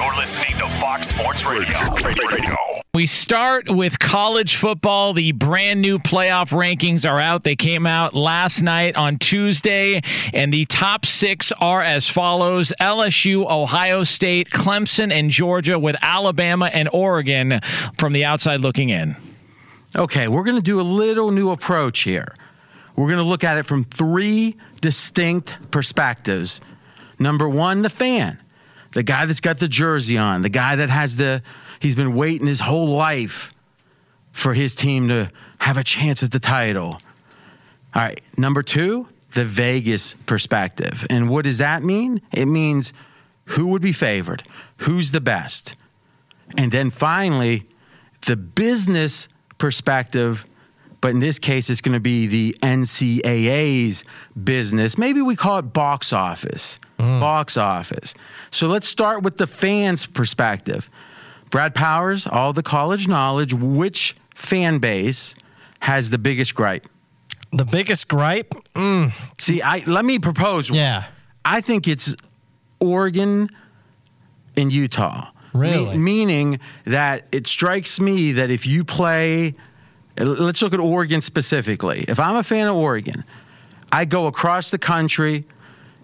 You're listening to Fox Sports Radio. Radio. We start with college football. The brand new playoff rankings are out. They came out last night on Tuesday, and the top six are as follows LSU, Ohio State, Clemson, and Georgia, with Alabama and Oregon from the outside looking in. Okay, we're going to do a little new approach here. We're going to look at it from three distinct perspectives. Number one, the fan, the guy that's got the jersey on, the guy that has the, he's been waiting his whole life for his team to have a chance at the title. All right, number two, the Vegas perspective. And what does that mean? It means who would be favored, who's the best. And then finally, the business perspective, but in this case, it's going to be the NCAA's business. Maybe we call it box office. Box office. So let's start with the fans' perspective. Brad Powers, all the college knowledge, which fan base has the biggest gripe? The biggest gripe? Mm, See, I let me propose. yeah. I think it's Oregon and Utah. Really? Me- meaning that it strikes me that if you play, let's look at Oregon specifically. If I'm a fan of Oregon, I go across the country.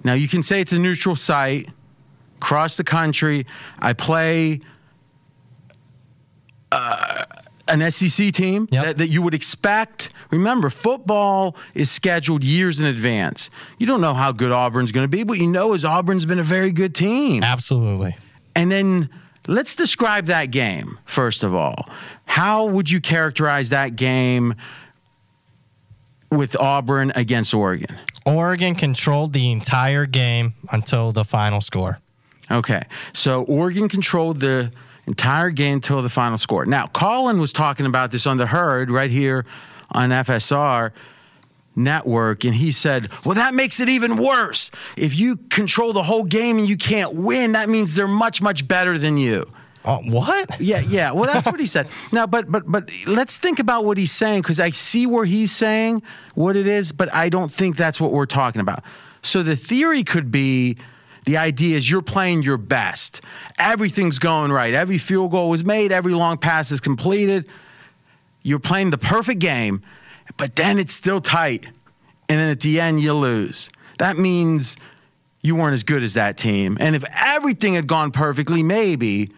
Now you can say it's a neutral site. Across the country, I play uh, an SEC team Yep. that, that you would expect. Remember, football is scheduled years in advance. You don't know how good Auburn's going to be, but you know is Auburn's been a very good team. Absolutely. And then let's describe that game, first of all. How would you characterize that game with Auburn against Oregon? Oregon controlled the entire game until the final score. Okay. So Oregon controlled the entire game till the final score. Now, Colin was talking about this on the herd right here on FSR network and he said, "Well, that makes it even worse. If you control the whole game and you can't win, that means they're much much better than you." Oh, what? Yeah, yeah. Well, that's what he said. Now, but but but let's think about what he's saying because I see where he's saying what it is, but I don't think that's what we're talking about. So the theory could be the idea is you're playing your best. Everything's going right. Every field goal was made. Every long pass is completed. You're playing the perfect game, but then it's still tight, and then at the end you lose. That means you weren't as good as that team. And if everything had gone perfectly, maybe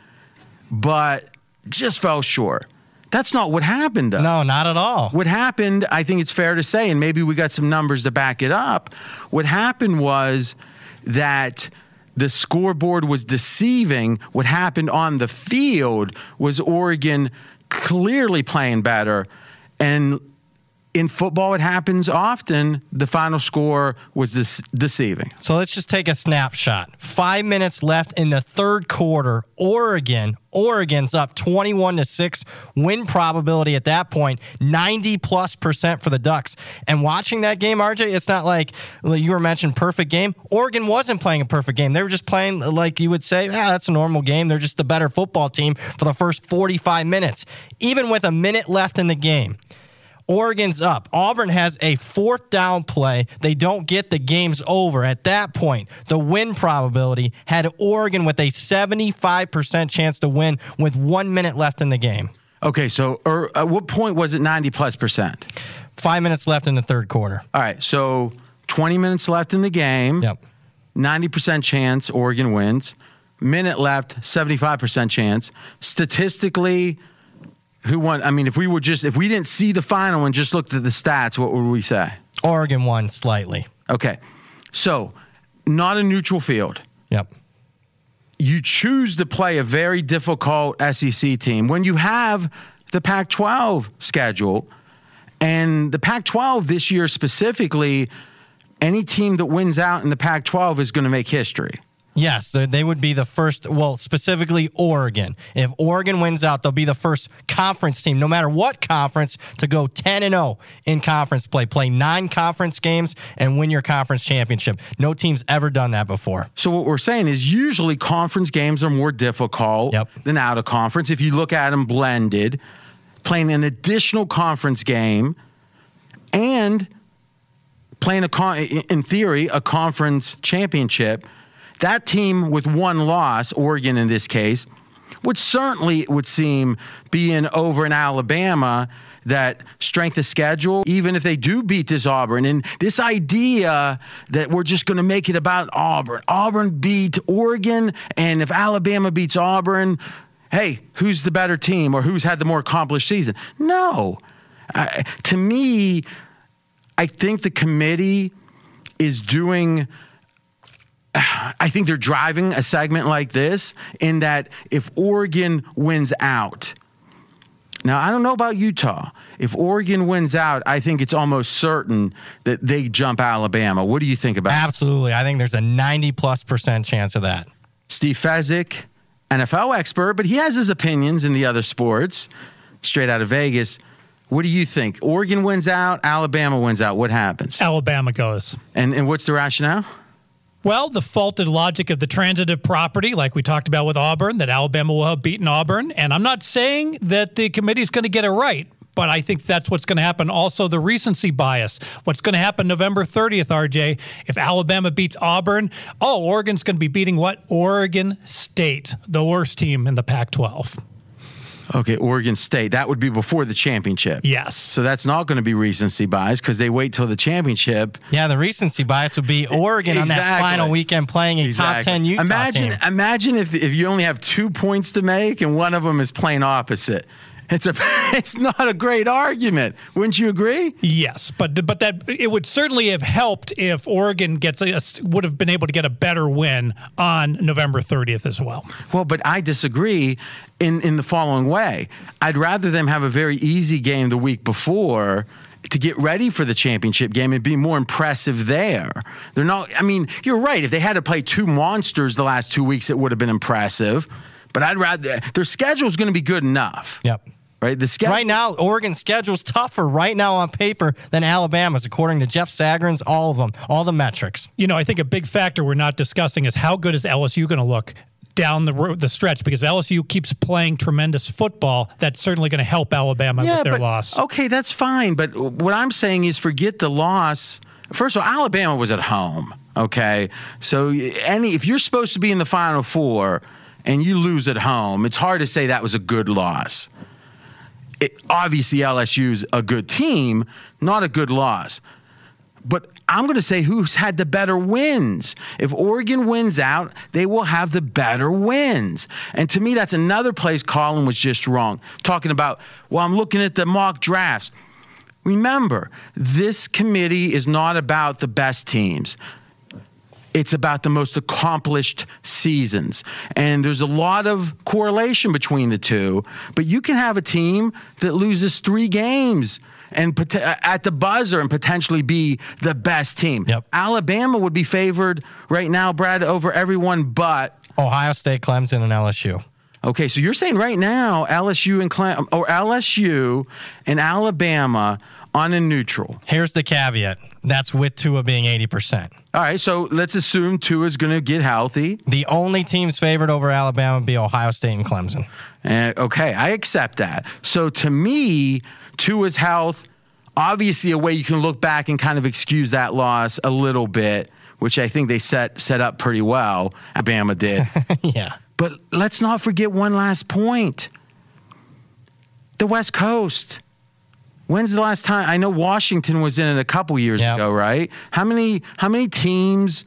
but just fell short. That's not what happened, though. No, not at all. What happened, I think it's fair to say, and maybe we got some numbers to back it up. What happened was that the scoreboard was deceiving. What happened on the field was Oregon clearly playing better. And in football, it happens often. The final score was dece- deceiving. So let's just take a snapshot. Five minutes left in the third quarter. Oregon, Oregon's up 21 to 6. Win probability at that point, 90 plus percent for the Ducks. And watching that game, RJ, it's not like you were mentioned perfect game. Oregon wasn't playing a perfect game. They were just playing like you would say, ah, that's a normal game. They're just the better football team for the first 45 minutes. Even with a minute left in the game. Oregon's up. Auburn has a fourth down play. They don't get the game's over. At that point, the win probability had Oregon with a 75% chance to win with one minute left in the game. Okay, so er, at what point was it 90 plus percent? Five minutes left in the third quarter. All right, so 20 minutes left in the game. Yep. 90% chance Oregon wins. Minute left, 75% chance. Statistically, who won? I mean, if we were just if we didn't see the final and just looked at the stats, what would we say? Oregon won slightly. Okay, so not a neutral field. Yep. You choose to play a very difficult SEC team when you have the Pac-12 schedule, and the Pac-12 this year specifically. Any team that wins out in the Pac-12 is going to make history. Yes, they- they would be the first, well, specifically Oregon. If Oregon wins out, they'll be the first conference team, no matter what conference, to go 10 and 0 in conference play. Play nine conference games and win your conference championship. No team's ever done that before. So what we're saying is usually conference games are more difficult Yep. than out of conference. If you look at them blended, playing an additional conference game and playing a con- in theory a conference championship, that team with one loss, Oregon in this case, would certainly it would seem be in over in Alabama that strength of schedule, even if they do beat this Auburn, and this idea that we're just going to make it about Auburn. Auburn beat Oregon, and if Alabama beats Auburn, hey, who's the better team or who's had the more accomplished season? No. To me, I think the committee is doing. I think they're driving a segment like this in that if Oregon wins out, now I don't know about Utah. If Oregon wins out, I think it's almost certain that they jump Alabama. What do you think about it? Absolutely. I think there's a 90 plus percent chance of that. Steve Fezzik, NFL expert, but he has his opinions in the other sports, straight out of Vegas. What do you think? Oregon wins out, Alabama wins out. What happens? Alabama goes. And and what's the rationale? Well, the faulted logic of the transitive property, like we talked about with Auburn, that Alabama will have beaten Auburn. And I'm not saying that the committee is going to get it right, but I think that's what's going to happen. Also, the recency bias. What's going to happen November 30th, RJ? If Alabama beats Auburn, oh, Oregon's going to be beating what? Oregon State, the worst team in the Pac 12. Okay, Oregon State. That would be before the championship. Yes. So that's not going to be recency bias because they wait till the championship. Yeah, the recency bias would be Oregon on that final weekend playing a top 10 Utah imagine, team. imagine if if you only have two points to make and one of them is playing opposite. It's a it's not a great argument. Wouldn't you agree? Yes, but but that it would certainly have helped if Oregon gets a, would have been able to get a better win on November 30th as well. Well, but I disagree in in the following way. I'd rather them have a very easy game the week before to get ready for the championship game and be more impressive there. They're not I mean, you're right. If they had to play two monsters the last 2 weeks it would have been impressive. But I'd rather their schedule is going to be good enough. Yep. Right? The schedule Right now, Oregon's schedule's tougher right now on paper than Alabama's, according to Jeff Sagarin's, all of them, all the metrics. You know, I think a big factor we're not discussing is how good is LSU going to look down the road, the stretch because if LSU keeps playing tremendous football. That's certainly going to help Alabama with their but, loss. Okay, that's fine. But what I'm saying is forget the loss. First of all, Alabama was at home. Okay. So any if you're supposed to be in the final four and you lose at home, it's hard to say that was a good loss. It, obviously LSU's a good team, not a good loss. But I'm going to say who's had the better wins. If Oregon wins out, they will have the better wins. And to me, that's another place Colin was just wrong. Talking about, well, I'm looking at the mock drafts. Remember, this committee is not about the best teams. It's about the most accomplished seasons. And there's a lot of correlation between the two. But you can have a team that loses three games and uh, at the buzzer and potentially be the best team. Yep. Alabama would be favored right now, Brad, over everyone but Ohio State, Clemson, and LSU. Okay, so you're saying right now LSU and Clem- or LSU and Alabama on a neutral. Here's the caveat. That's with Tua being 80%. All right, so let's assume Tua is going to get healthy. The only teams favored over Alabama would be Ohio State and Clemson. And okay, I accept that. So to me, Tua's health, obviously a way you can look back and kind of excuse that loss a little bit, which I think they set set up pretty well. Alabama did. yeah. But let's not forget one last point. The West Coast. When's the last time? I know Washington was in it a couple years Yep. ago, right? How many how many teams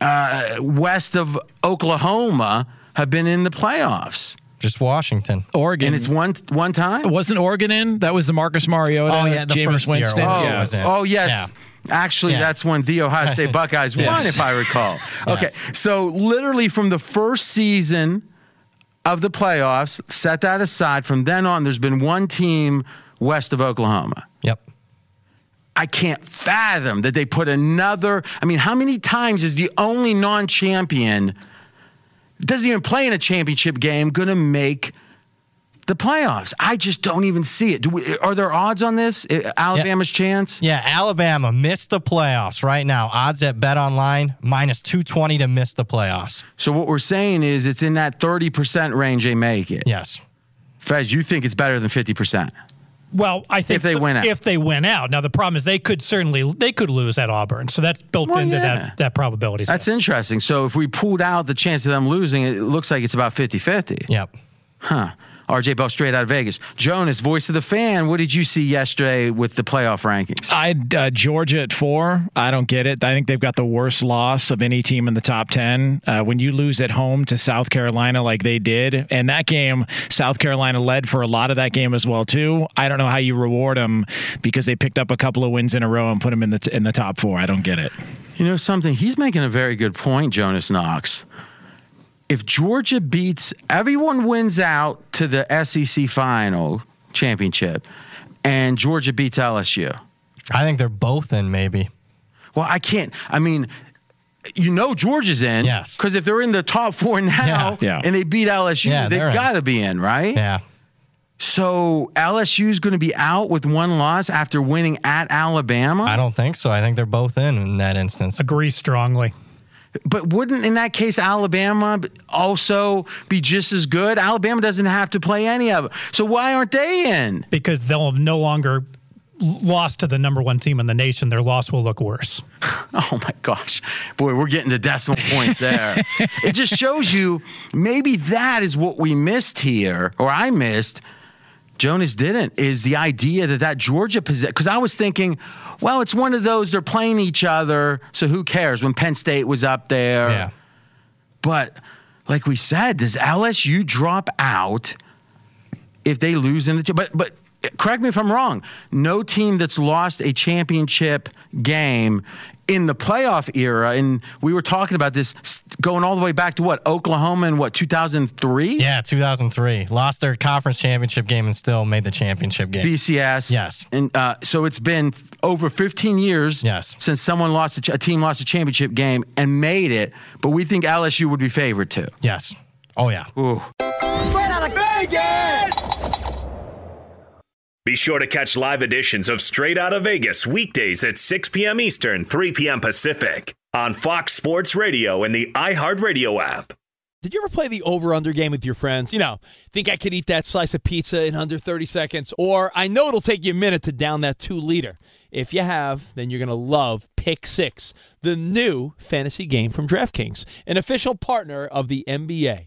uh, west of Oklahoma have been in the playoffs? Just Washington. Oregon. And it's one one time. It wasn't Oregon in? That was the Marcus Mariota. Oh, yeah, the Jameis first year. Winston. Oh, Oh, yeah. was it? oh yes. Yeah. Actually, Yeah. that's when the Ohio State Buckeyes won, if I recall. Okay, Yes. so literally from the first season of the playoffs, set that aside. From then on, there's been one team west of Oklahoma. Yep. I can't fathom that they put another. I mean, how many times is the only non-champion doesn't even play in a championship game going to make the playoffs? I just don't even see it. Do we, are there odds on this? Alabama's chance? Yeah, Alabama missed the playoffs right now. Odds at Bet Online minus 220 to miss the playoffs. So what we're saying is it's in that 30% range they make it. Yes. Fez, you think it's better than 50%. Well, I think If they so- win out. If they win out, now the problem is they could certainly they could lose at Auburn, so that's built Well, into yeah. that that probability. set. That's interesting. So if we pulled out the chance of them losing, it looks like it's about 50-50. Yep. Huh. RJ Bell straight out of Vegas. Jonas, voice of the fan, what did you see yesterday with the playoff rankings? I uh, Georgia at four. I don't get it. I think they've got the worst loss of any team in the top ten. Uh, when you lose at home to South Carolina like they did, and that game, South Carolina led for a lot of that game as well too. I don't know how you reward them because they picked up a couple of wins in a row and put them in the t- in the top four. I don't get it. You know something? He's making a very good point, Jonas Knox. If Georgia beats everyone wins out to the SEC final championship and Georgia beats LSU. I think they're both in, maybe. Well, I can't. I mean, you know Georgia's in. Yes. Because if they're in the top four now Yeah. Yeah. and they beat LSU, Yeah, they've got to be in, right? Yeah. So LSU's going to be out with one loss after winning at Alabama. I don't think so. I think they're both in in that instance. Agree strongly. But wouldn't, in that case, Alabama also be just as good? Alabama doesn't have to play any of it. So why aren't they in? because they'll have no longer lost to the number one team in the nation. Their loss will look worse. Oh my gosh. Boy, we're getting to decimal points there. it just shows you maybe that is what we missed here, or I missed. Jonas didn't, is the idea that that Georgia possession. Because I was thinking, well, it's one of those, they're playing each other, so who cares when Penn State was up there? Yeah. But like we said, does LSU drop out if they lose in the but but correct me if I'm wrong. No team that's lost a championship game in the playoff era, and we were talking about this going all the way back to what Oklahoma in what 2003 Yeah, 2003. Lost their conference championship game and still made the championship game. BCS. Yes. and uh, so it's been over 15 years. Yes. since someone lost a, ch- a team lost a championship game and made it, but we think LSU would be favored too. yes. Oh, yeah. Ooh. Be sure to catch live editions of Straight Out of Vegas weekdays at 6 p.m. Eastern, 3 p.m. Pacific on Fox Sports Radio and the iHeartRadio app. Did you ever play the over under game with your friends? You know, think I could eat that slice of pizza in under 30 seconds? Or I know it'll take you a minute to down that two liter. If you have, then you're going to love Pick Six, the new fantasy game from DraftKings, an official partner of the NBA.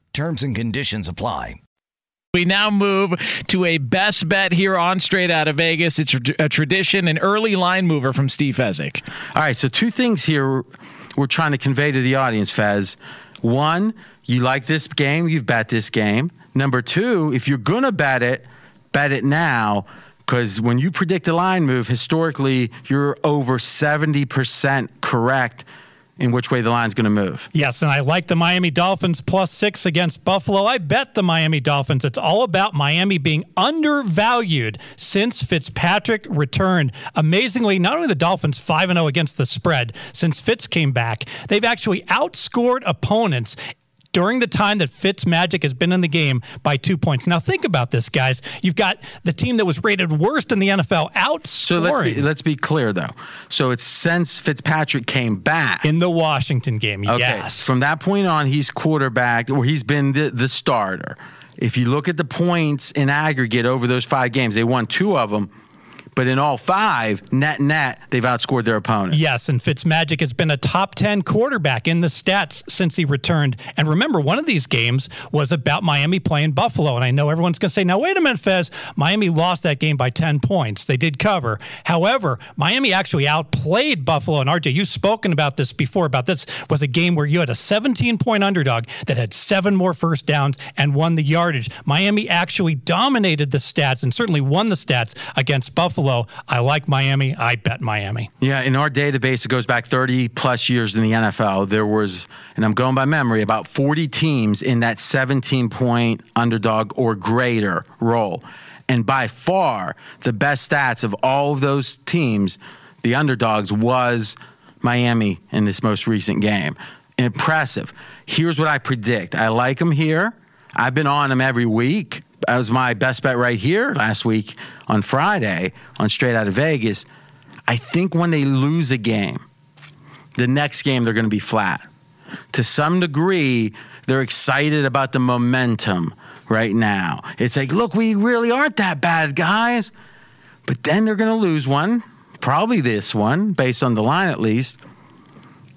Terms and conditions apply. We now move to a best bet here on Straight Out of Vegas. It's a tradition, an early line mover from Steve Fezzik. All right, so two things here we're trying to convey to the audience, Fez. One, you like this game, you've bet this game. Number two, if you're going to bet it, bet it now because when you predict a line move, historically, you're over 70% correct in which way the line's going to move. Yes, and I like the Miami Dolphins plus six against Buffalo. I bet the Miami Dolphins. It's all about Miami being undervalued since Fitzpatrick returned. Amazingly, not only the Dolphins 5 0 against the spread since Fitz came back, they've actually outscored opponents during the time that Fitz Magic has been in the game by two points. Now think about this, guys. You've got the team that was rated worst in the NFL outscoring. So let's be, let's be clear though. So it's since Fitzpatrick came back in the Washington game. Okay. Yes. From that point on, he's quarterback or he's been the, the starter. If you look at the points in aggregate over those five games, they won two of them. But in all five, net net, they've outscored their opponent. Yes, and Fitzmagic has been a top 10 quarterback in the stats since he returned. And remember, one of these games was about Miami playing Buffalo. And I know everyone's going to say, now, wait a minute, Fez. Miami lost that game by 10 points. They did cover. However, Miami actually outplayed Buffalo. And RJ, you've spoken about this before, about this was a game where you had a 17 point underdog that had seven more first downs and won the yardage. Miami actually dominated the stats and certainly won the stats against Buffalo. I like Miami. I bet Miami. Yeah, in our database, it goes back 30 plus years in the NFL. There was, and I'm going by memory, about 40 teams in that 17 point underdog or greater role. And by far, the best stats of all of those teams, the underdogs, was Miami in this most recent game. Impressive. Here's what I predict I like them here. I've been on them every week. That was my best bet right here last week on Friday on Straight Out of Vegas. I think when they lose a game, the next game they're going to be flat. to some degree, they're excited about the momentum right now. It's like, look, we really aren't that bad, guys. But then they're going to lose one, probably this one, based on the line at least.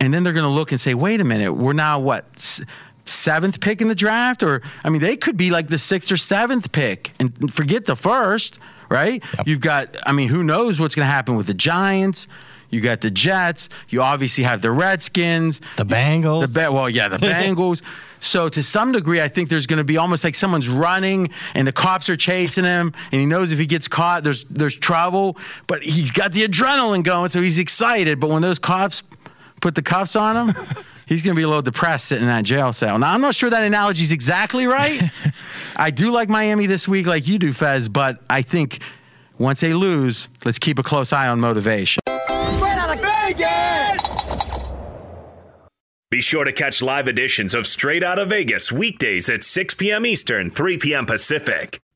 And then they're going to look and say, wait a minute, we're now what? Seventh pick in the draft? Or, I mean, they could be like the sixth or seventh pick and forget the first, right? You've got, I mean, who knows what's going to happen with the Giants? You got the Jets. You obviously have the Redskins. The Bengals. The Ba- well, yeah, the Bengals. So to some degree, I think there's going to be almost like someone's running and the cops are chasing him, and he knows if he gets caught, there's there's trouble. But he's got the adrenaline going, so he's excited. But when those cops put the cuffs on him, he's going to be a little depressed sitting in that jail cell. Now I'm not sure that analogy's exactly right. I do like Miami this week, like you do, Fez. But I think once they lose, let's keep a close eye on motivation. Straight out of Vegas! Be sure to catch live editions of Straight Out of Vegas weekdays at 6 p.m. Eastern, 3 p.m. Pacific.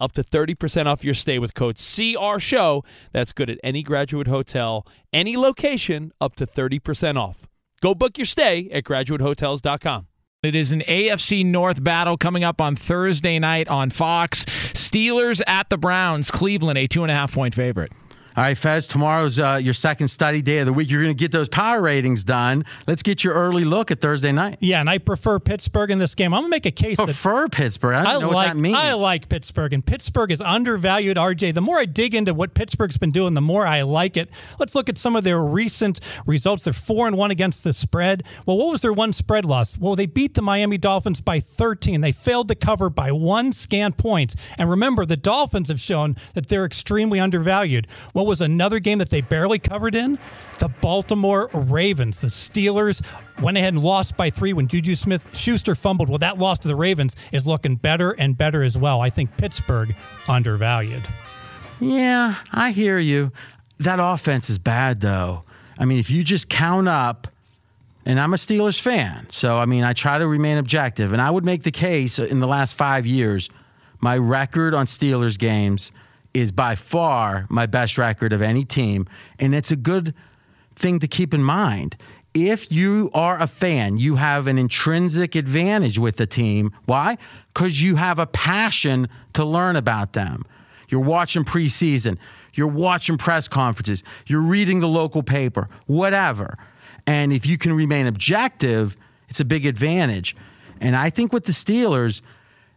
up to 30% off your stay with code CR Show. That's good at any graduate hotel, any location, up to 30% off. Go book your stay at graduatehotels.com. It is an AFC North battle coming up on Thursday night on Fox. Steelers at the Browns. Cleveland, a two and a half point favorite. All right, Fez, tomorrow's uh, your second study day of the week. You're going to get those power ratings done. Let's get your early look at Thursday night. Yeah, and I prefer Pittsburgh in this game. I'm going to make a case. Prefer Pittsburgh. I don't know like, what that means. I like Pittsburgh, and Pittsburgh is undervalued, RJ. The more I dig into what Pittsburgh's been doing, the more I like it. Let's look at some of their recent results. They're 4 and 1 against the spread. Well, what was their one spread loss? Well, they beat the Miami Dolphins by 13. They failed to cover by one scant point. And remember, the Dolphins have shown that they're extremely undervalued. What was another game that they barely covered in? The Baltimore Ravens. The Steelers went ahead and lost by three when Juju Smith Schuster fumbled. Well, that loss to the Ravens is looking better and better as well. I think Pittsburgh undervalued. Yeah, I hear you. that offense is bad, though. I mean, if you just count up, and I'm a Steelers fan, so I mean, I try to remain objective, and I would make the case in the last five years, my record on Steelers games is by far my best record of any team, and it's a good thing to keep in mind. If you are a fan, you have an intrinsic advantage with the team. Why? Because you have a passion to learn about them. You're watching preseason, you're watching press conferences, you're reading the local paper, whatever. And if you can remain objective, it's a big advantage. And I think with the Steelers,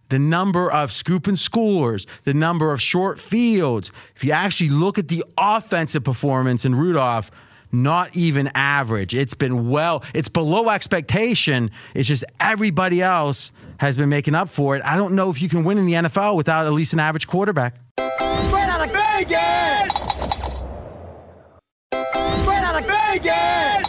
the number of scoop and scores, the number of short fields, if you actually look at the offensive performance in Rudolph, not even average. It's been well, it's below expectation. It's just everybody else has been making up for it. I don't know if you can win in the NFL without at least an average quarterback. Straight out of Vegas! Straight out of Vegas!